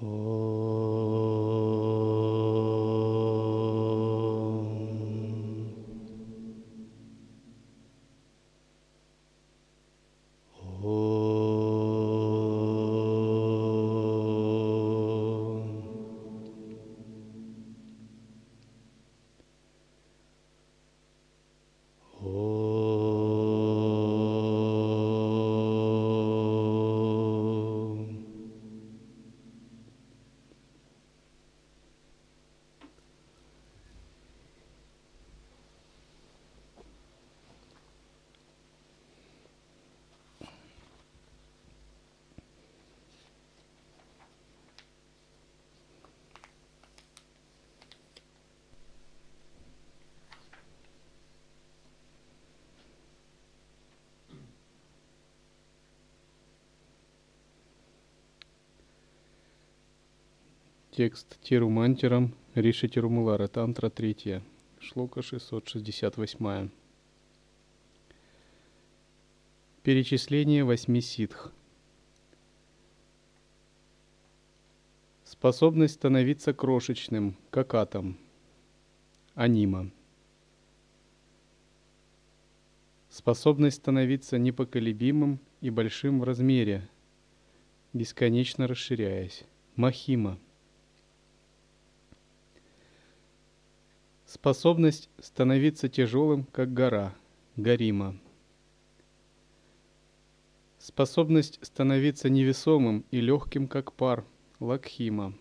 Oh. Текст Тирумантирам Риши Тирумулара, Тантра 3, шлока 668. Перечисление восьми ситх. Способность становиться крошечным, как атом. Анима. Способность становиться непоколебимым и большим в размере, бесконечно расширяясь. Махима. Способность становиться тяжелым, как гора, Гарима. Способность становиться невесомым и легким, как пар, Лакхима.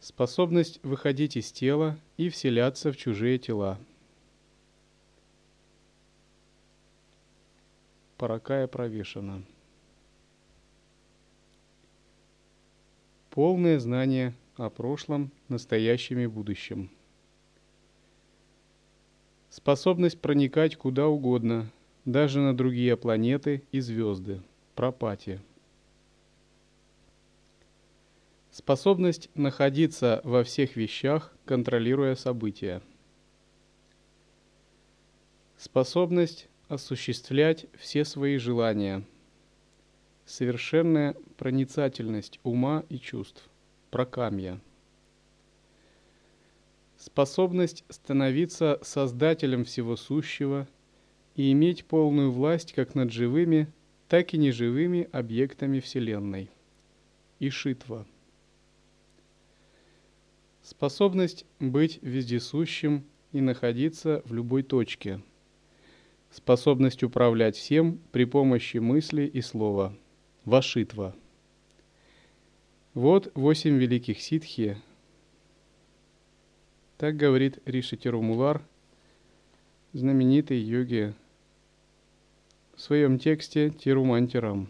Способность выходить из тела и вселяться в чужие тела. Паракая провешена. Полное знание о прошлом, настоящем и будущем. Способность проникать куда угодно, даже на другие планеты и звезды. Пропати. Способность находиться во всех вещах, контролируя события. Способность осуществлять все свои желания. Совершенная проницательность ума и чувств прокамья. Способность становиться создателем всего сущего и иметь полную власть как над живыми, так и неживыми объектами Вселенной. Ишитва. Способность быть вездесущим и находиться в любой точке. Способность управлять всем при помощи мысли и слова. Вашитва. Вот восемь великих ситхи. Так говорит Риши Тирумулар, знаменитый йоги, в своем тексте Тирумантирам.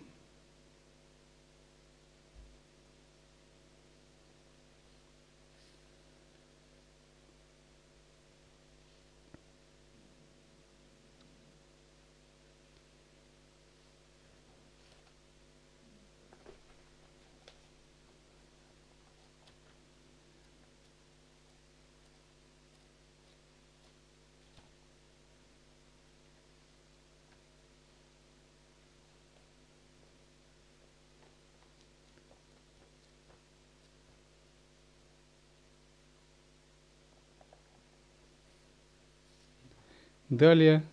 Далее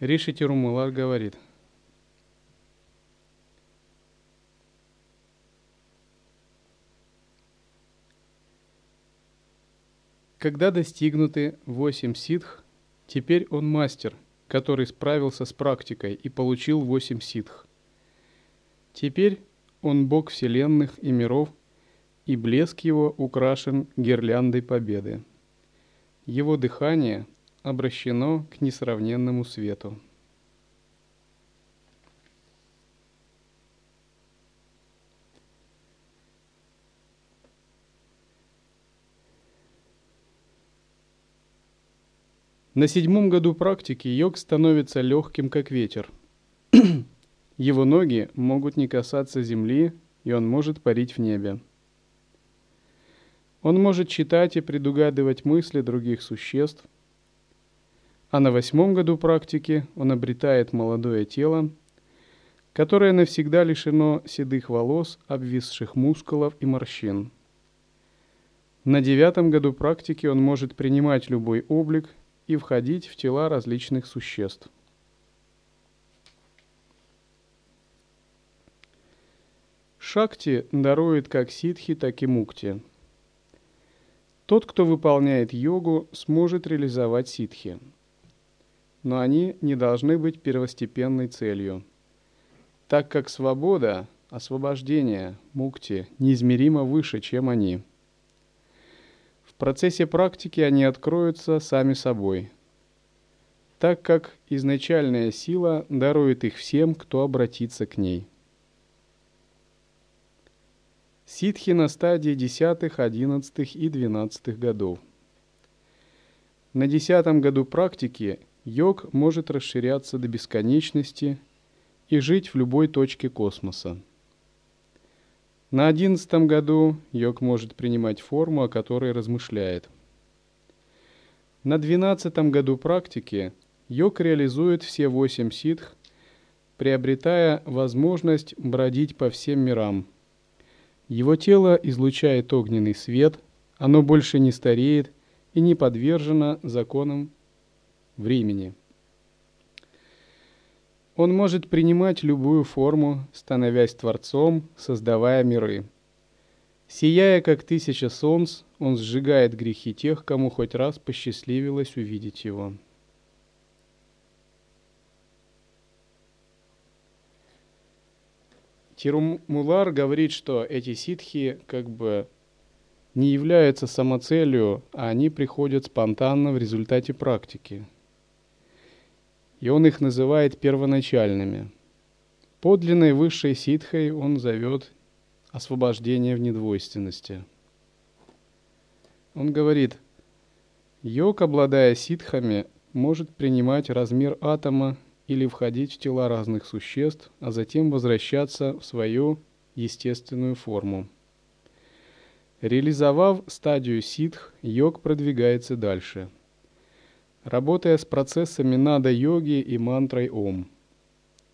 Риши Тирумулар говорит. Когда достигнуты восемь ситх, теперь он мастер, который справился с практикой и получил восемь ситх. Теперь он бог вселенных и миров, и блеск его украшен гирляндой победы. Его дыхание – обращено к несравненному свету. На седьмом году практики йог становится легким, как ветер. Его ноги могут не касаться земли, и он может парить в небе. Он может читать и предугадывать мысли других существ, а на восьмом году практики он обретает молодое тело, которое навсегда лишено седых волос, обвисших мускулов и морщин. На девятом году практики он может принимать любой облик и входить в тела различных существ. Шакти дарует как ситхи, так и мукти. Тот, кто выполняет йогу, сможет реализовать ситхи. Но они не должны быть первостепенной целью, так как свобода, освобождение, мукти неизмеримо выше, чем они. В процессе практики они откроются сами собой, так как изначальная сила дарует их всем, кто обратится к ней. Ситхи на стадии 10, 11 и 12 годов. На десятом году практики йог может расширяться до бесконечности и жить в любой точке космоса. На одиннадцатом году йог может принимать форму, о которой размышляет. На двенадцатом году практики йог реализует все восемь ситх, приобретая возможность бродить по всем мирам – его тело излучает огненный свет, оно больше не стареет и не подвержено законам времени. Он может принимать любую форму, становясь Творцом, создавая миры. Сияя, как тысяча солнц, он сжигает грехи тех, кому хоть раз посчастливилось увидеть его. Тирумулар говорит, что эти ситхи как бы не являются самоцелью, а они приходят спонтанно в результате практики. И он их называет первоначальными. Подлинной высшей ситхой он зовет освобождение в недвойственности. Он говорит, йог, обладая ситхами, может принимать размер атома или входить в тела разных существ, а затем возвращаться в свою естественную форму. Реализовав стадию ситх, йог продвигается дальше. Работая с процессами нада-йоги и мантрой Ом.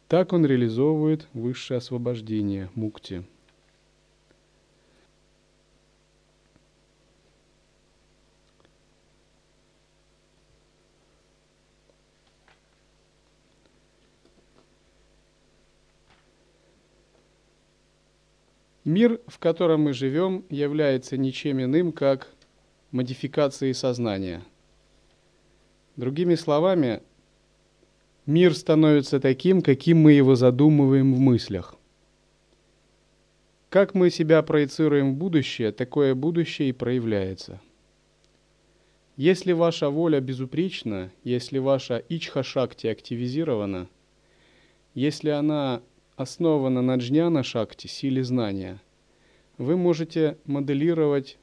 Так он реализовывает высшее освобождение, мукти. Мир, в котором мы живем, является ничем иным, как модификацией сознания. Другими словами, мир становится таким, каким мы его задумываем в мыслях. Как мы себя проецируем в будущее, такое будущее и проявляется. Если ваша воля безупречна, если ваша ичха-шакти активизирована, если она основана на джняна шакти, силе знания, вы можете моделировать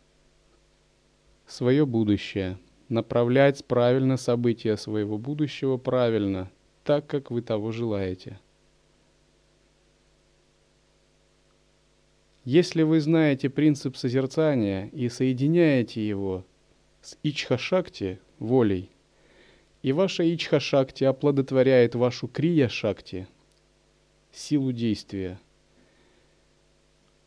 свое будущее, направлять правильно события своего будущего правильно, так, как вы того желаете. Если вы знаете принцип созерцания и соединяете его с ичха-шакти, волей, и ваша ичха-шакти оплодотворяет вашу крия-шакти – силу действия.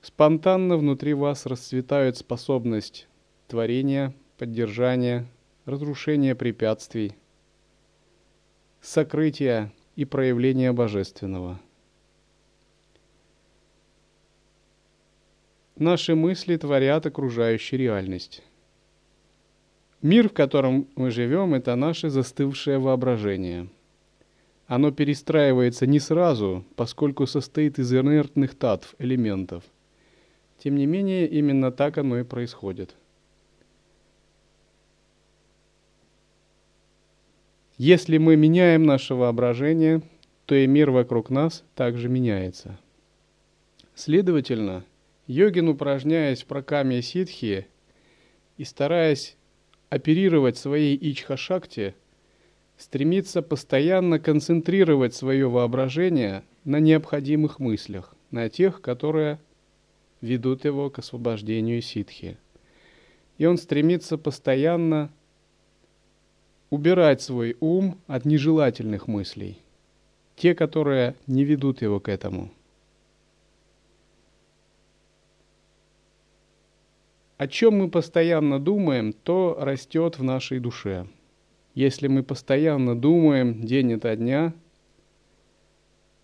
Спонтанно внутри вас расцветают способность творения, поддержания, разрушения препятствий, сокрытия и проявления божественного. Наши мысли творят окружающую реальность. Мир, в котором мы живем, это наше застывшее воображение – оно перестраивается не сразу, поскольку состоит из инертных татв, элементов. Тем не менее, именно так оно и происходит. Если мы меняем наше воображение, то и мир вокруг нас также меняется. Следовательно, йогин, упражняясь в пракаме ситхи и стараясь оперировать своей ичха-шакти – стремится постоянно концентрировать свое воображение на необходимых мыслях, на тех, которые ведут его к освобождению ситхи. И он стремится постоянно убирать свой ум от нежелательных мыслей. те, которые не ведут его к этому. О чем мы постоянно думаем, то растет в нашей душе. Если мы постоянно думаем день ото дня,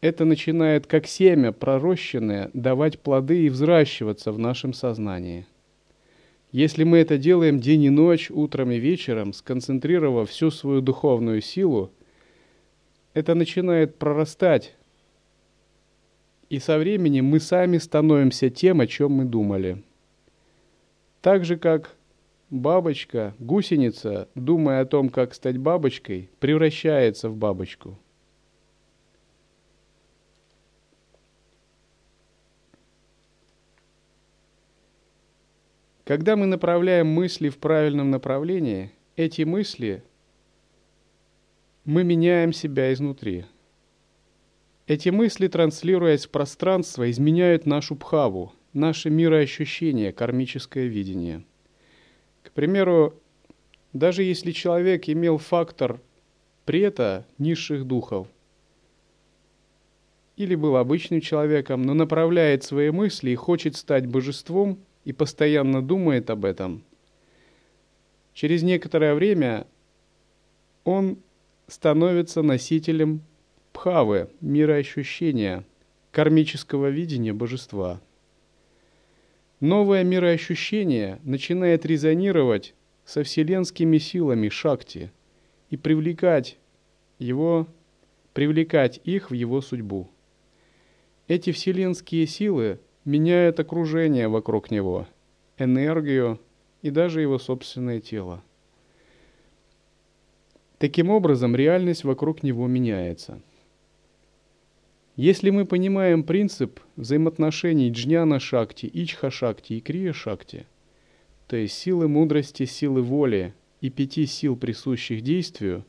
это начинает как семя пророщенное давать плоды и взращиваться в нашем сознании. Если мы это делаем день и ночь, утром и вечером, сконцентрировав всю свою духовную силу, это начинает прорастать, и со временем мы сами становимся тем, о чем мы думали – так же, как бабочка, гусеница, думая о том, как стать бабочкой, превращается в бабочку. Когда мы направляем мысли в правильном направлении, эти мысли, мы меняем себя изнутри. Эти мысли, транслируясь в пространство, изменяют нашу бхаву – наше мироощущение, кармическое видение. К примеру, даже если человек имел фактор прета низших духов, или был обычным человеком, но направляет свои мысли и хочет стать божеством и постоянно думает об этом, через некоторое время он становится носителем пхавы, мироощущения, кармического видения божества – Новое мироощущение начинает резонировать со вселенскими силами Шакти и привлекать его, привлекать их в его судьбу. Эти вселенские силы меняют окружение вокруг него, энергию и даже его собственное тело. Таким образом, реальность вокруг него меняется – если мы понимаем принцип взаимоотношений джняна шакти, ичха шакти и крия шакти, то есть силы мудрости, силы воли и пяти сил, присущих действию,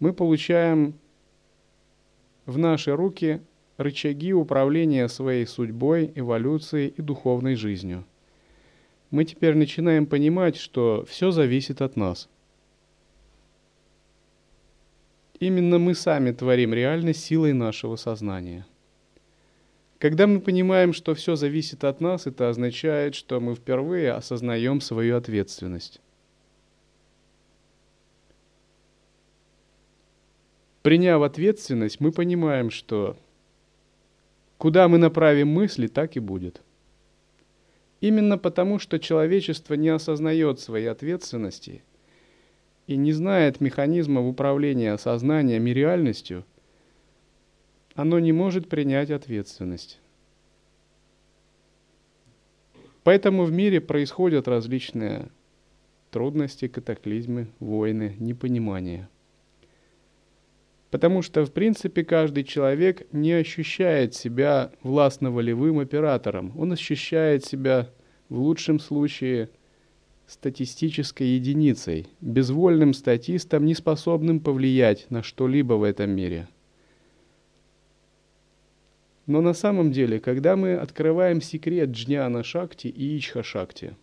мы получаем в наши руки рычаги управления своей судьбой, эволюцией и духовной жизнью. Мы теперь начинаем понимать, что все зависит от нас – Именно мы сами творим реальность силой нашего сознания. Когда мы понимаем, что все зависит от нас, это означает, что мы впервые осознаем свою ответственность. Приняв ответственность, мы понимаем, что куда мы направим мысли, так и будет. Именно потому, что человечество не осознает своей ответственности – и не знает механизмов управления сознанием и реальностью, оно не может принять ответственность. Поэтому в мире происходят различные трудности, катаклизмы, войны, непонимания. Потому что, в принципе, каждый человек не ощущает себя властно-волевым оператором. Он ощущает себя в лучшем случае статистической единицей, безвольным статистом, не способным повлиять на что-либо в этом мире. Но на самом деле, когда мы открываем секрет Джняна Шакти и Ичха Шакти,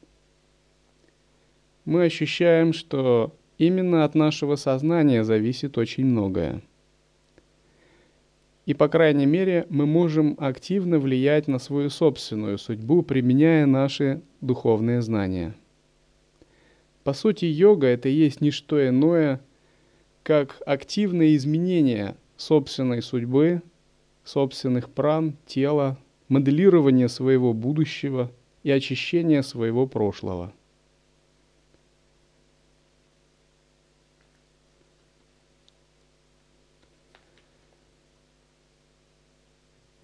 мы ощущаем, что именно от нашего сознания зависит очень многое. И, по крайней мере, мы можем активно влиять на свою собственную судьбу, применяя наши духовные знания – по сути, йога – это и есть не что иное, как активное изменение собственной судьбы, собственных пран, тела, моделирование своего будущего и очищение своего прошлого –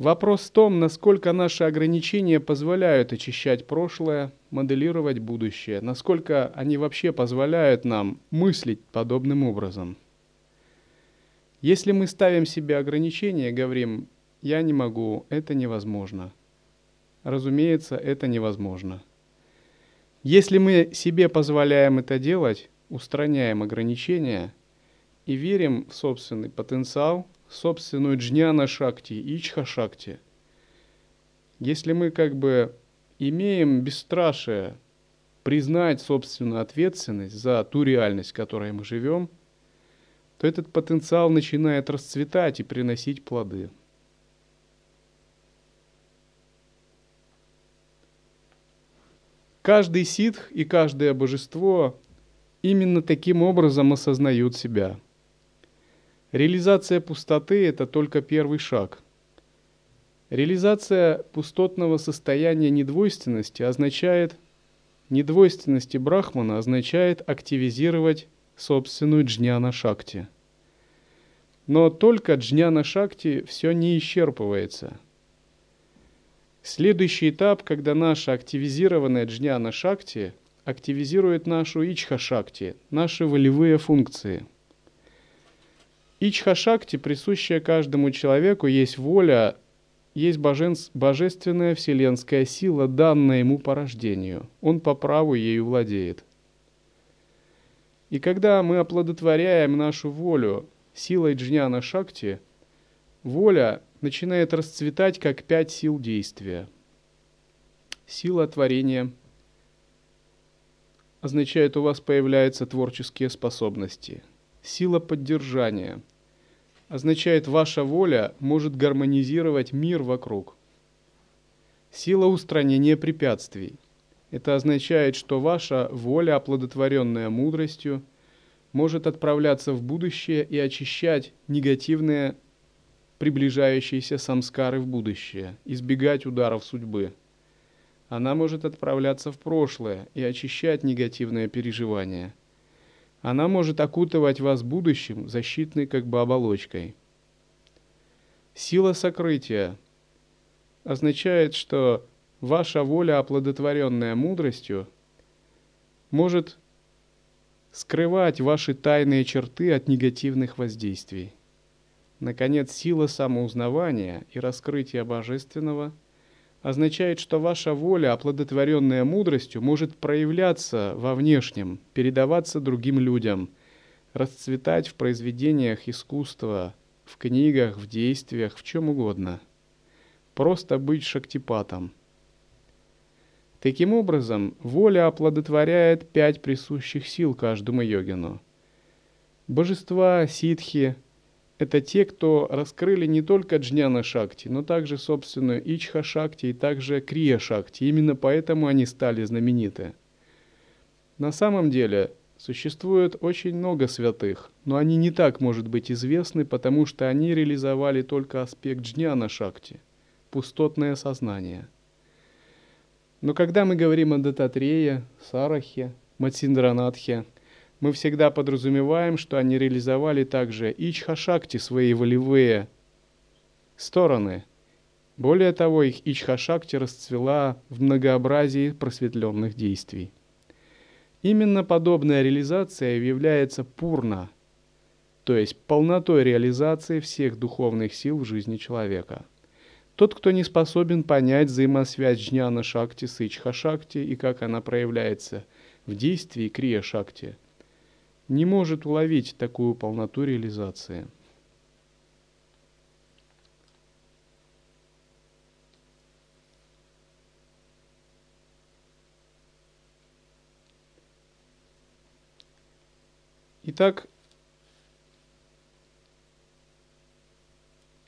Вопрос в том, насколько наши ограничения позволяют очищать прошлое, моделировать будущее, насколько они вообще позволяют нам мыслить подобным образом. Если мы ставим себе ограничения, говорим «я не могу», «это невозможно», разумеется, это невозможно. Если мы себе позволяем это делать, устраняем ограничения и верим в собственный потенциал – собственную джняна шакти, ичха шакти, если мы как бы имеем бесстрашие признать собственную ответственность за ту реальность, в которой мы живем, то этот потенциал начинает расцветать и приносить плоды. Каждый ситх и каждое божество именно таким образом осознают себя. Реализация пустоты – это только первый шаг. Реализация пустотного состояния недвойственности означает – недвойственности Брахмана означает активизировать собственную джняна шакти. Но только джняна шакти все не исчерпывается. Следующий этап, когда наша активизированная джняна шакти активизирует нашу ичха шакти, наши волевые функции. Ичха шакти, присущая каждому человеку, есть воля, есть божественная вселенская сила, данная ему по рождению. Он по праву ею владеет. И когда мы оплодотворяем нашу волю силой джняна шакти, воля начинает расцветать как пять сил действия. Сила творения означает, у вас появляются творческие способности. Сила поддержания означает, ваша воля может гармонизировать мир вокруг. Сила устранения препятствий – это означает, что ваша воля, оплодотворенная мудростью, может отправляться в будущее и очищать негативные приближающиеся самскары в будущее, избегать ударов судьбы. Она может отправляться в прошлое и очищать негативные переживания. Она может окутывать вас будущим защитной как бы оболочкой. Сила сокрытия означает, что ваша воля, оплодотворенная мудростью, может скрывать ваши тайные черты от негативных воздействий. Наконец, сила самоузнавания и раскрытия божественного означает, что ваша воля, оплодотворенная мудростью, может проявляться во внешнем, передаваться другим людям, расцветать в произведениях искусства, в книгах, в действиях, в чем угодно. Просто быть шактипатом – Таким образом, воля оплодотворяет пять присущих сил каждому йогину. Божества, ситхи – это те, кто раскрыли не только джняна шакти, но также собственную ичха шакти и также крия шакти. Именно поэтому они стали знамениты. На самом деле, существует очень много святых, но они не так может быть известны, потому что они реализовали только аспект джняна шакти – пустотное сознание – но когда мы говорим о Дататрее, Сарахе, Матсиндранатхе, мы всегда подразумеваем, что они реализовали также Ичхашакти, свои волевые стороны. Более того, их Ичхашакти расцвела в многообразии просветленных действий. Именно подобная реализация является пурна, то есть полнотой реализации всех духовных сил в жизни человека – тот, кто не способен понять взаимосвязь джняна шакти с ичха шакти и как она проявляется в действии крия шакти, не может уловить такую полноту реализации. Итак,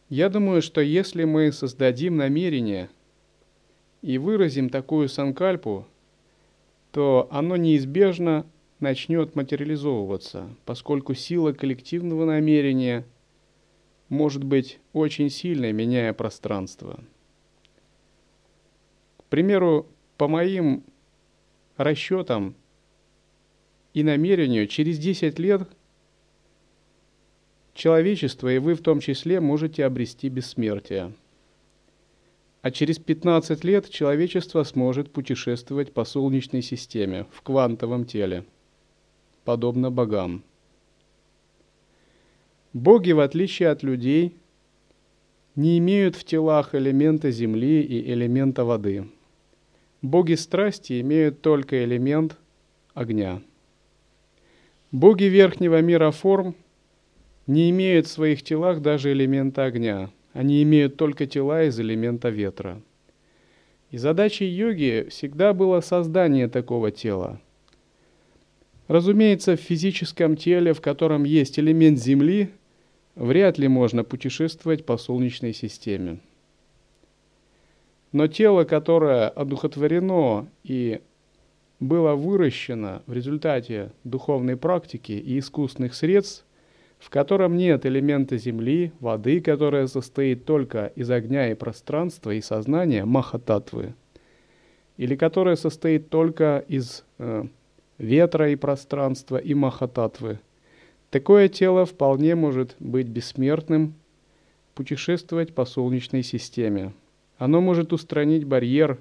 Я думаю, что если мы создадим намерение и выразим такую санкальпу, то оно неизбежно начнет материализовываться, поскольку сила коллективного намерения может быть очень сильной, меняя пространство. К примеру, по моим расчетам и намерению, через 10 лет – человечество, и вы в том числе можете обрести бессмертие. А через 15 лет человечество сможет путешествовать по Солнечной системе в квантовом теле, подобно богам. Боги, в отличие от людей, не имеют в телах элемента земли и элемента воды. Боги страсти имеют только элемент огня. Боги верхнего мира форм не имеют в своих телах даже элемента огня. Они имеют только тела из элемента ветра. И задачей йоги всегда было создание такого тела. Разумеется, в физическом теле, в котором есть элемент Земли, вряд ли можно путешествовать по Солнечной системе. Но тело, которое одухотворено и было выращено в результате духовной практики и искусственных средств, в котором нет элемента земли, воды, которая состоит только из огня и пространства и сознания, махататвы, или которая состоит только из э, ветра и пространства и махататвы. Такое тело вполне может быть бессмертным, путешествовать по Солнечной системе. Оно может устранить барьер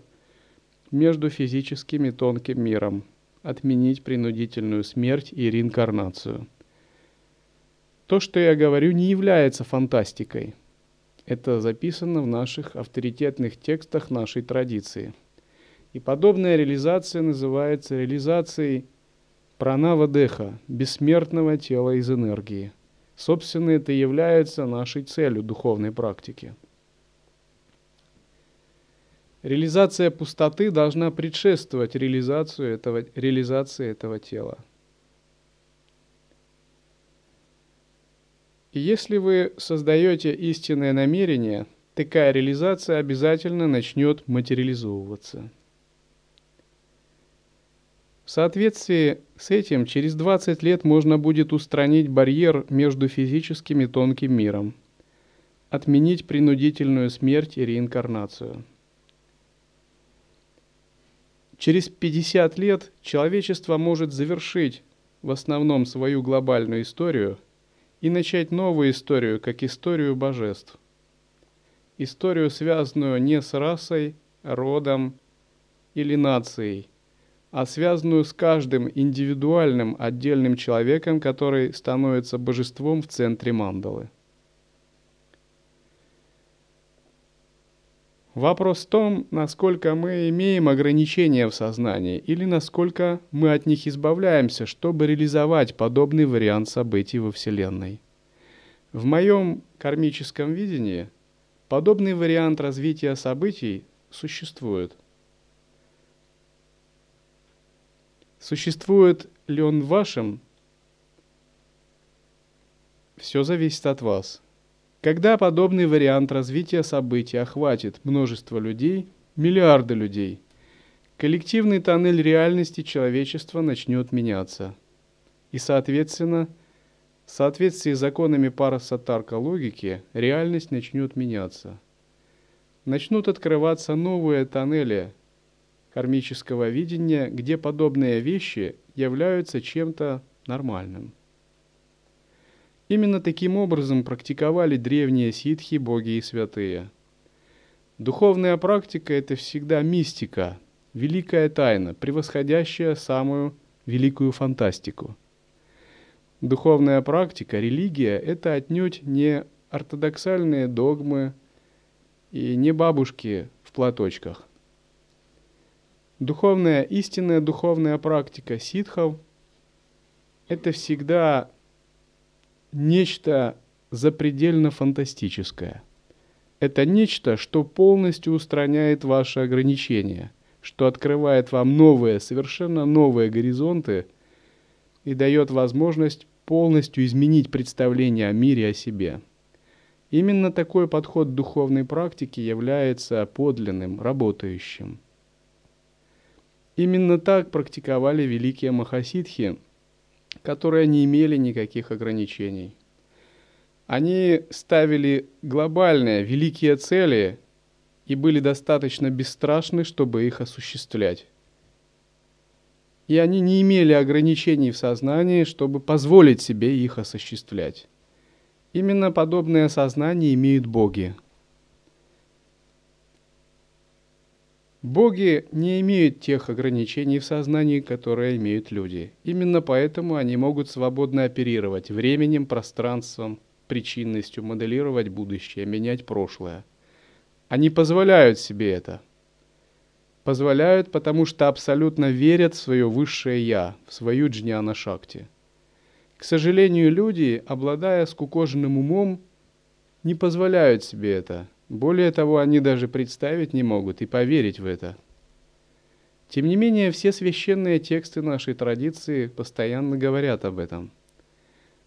между физическим и тонким миром, отменить принудительную смерть и реинкарнацию. То, что я говорю, не является фантастикой. Это записано в наших авторитетных текстах нашей традиции – и подобная реализация называется реализацией пранава-деха, бессмертного тела из энергии. Собственно, это является нашей целью духовной практики. Реализация пустоты должна предшествовать реализацию этого, реализации этого тела. И если вы создаете истинное намерение, такая реализация обязательно начнет материализовываться – в соответствии с этим через 20 лет можно будет устранить барьер между физическим и тонким миром, отменить принудительную смерть и реинкарнацию. Через 50 лет человечество может завершить в основном свою глобальную историю и начать новую историю, как историю божеств. Историю, связанную не с расой, родом или нацией, а связанную с каждым индивидуальным отдельным человеком, который становится божеством в центре мандалы. Вопрос в том, насколько мы имеем ограничения в сознании или насколько мы от них избавляемся, чтобы реализовать подобный вариант событий во Вселенной. В моем кармическом видении подобный вариант развития событий существует. Существует ли он в вашем? Все зависит от вас. Когда подобный вариант развития событий охватит множество людей, миллиарды людей, коллективный тоннель реальности человечества начнет меняться. И, соответственно, в соответствии с законами парасатарка логики, реальность начнет меняться. Начнут открываться новые тоннели – кармического видения, где подобные вещи являются чем-то нормальным. Именно таким образом практиковали древние ситхи, боги и святые. Духовная практика – это всегда мистика, великая тайна, превосходящая самую великую фантастику. Духовная практика, религия – это отнюдь не ортодоксальные догмы и не бабушки в платочках. Духовная, истинная духовная практика ситхов – это всегда нечто запредельно фантастическое. Это нечто, что полностью устраняет ваши ограничения, что открывает вам новые, совершенно новые горизонты и дает возможность полностью изменить представление о мире о себе. Именно такой подход духовной практики является подлинным, работающим. Именно так практиковали великие махасидхи, которые не имели никаких ограничений. Они ставили глобальные, великие цели и были достаточно бесстрашны, чтобы их осуществлять. И они не имели ограничений в сознании, чтобы позволить себе их осуществлять. Именно подобное сознание имеют боги – Боги не имеют тех ограничений в сознании, которые имеют люди. Именно поэтому они могут свободно оперировать временем, пространством, причинностью, моделировать будущее, менять прошлое. Они позволяют себе это. Позволяют, потому что абсолютно верят в свое высшее «я», в свою джняна шакти. К сожалению, люди, обладая скукоженным умом, не позволяют себе это – более того, они даже представить не могут и поверить в это. Тем не менее, все священные тексты нашей традиции постоянно говорят об этом.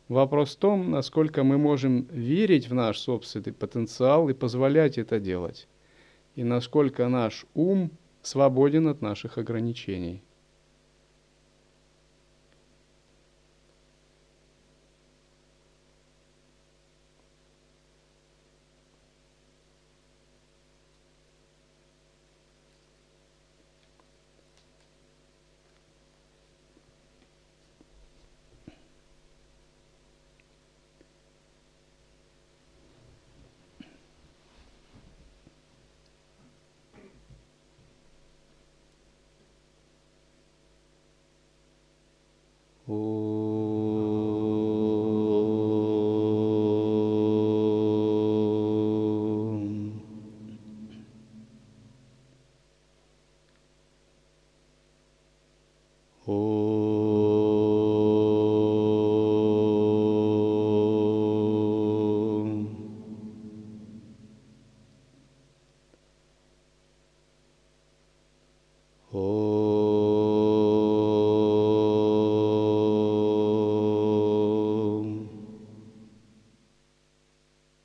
Вопрос в том, насколько мы можем верить в наш собственный потенциал и позволять это делать, и насколько наш ум свободен от наших ограничений.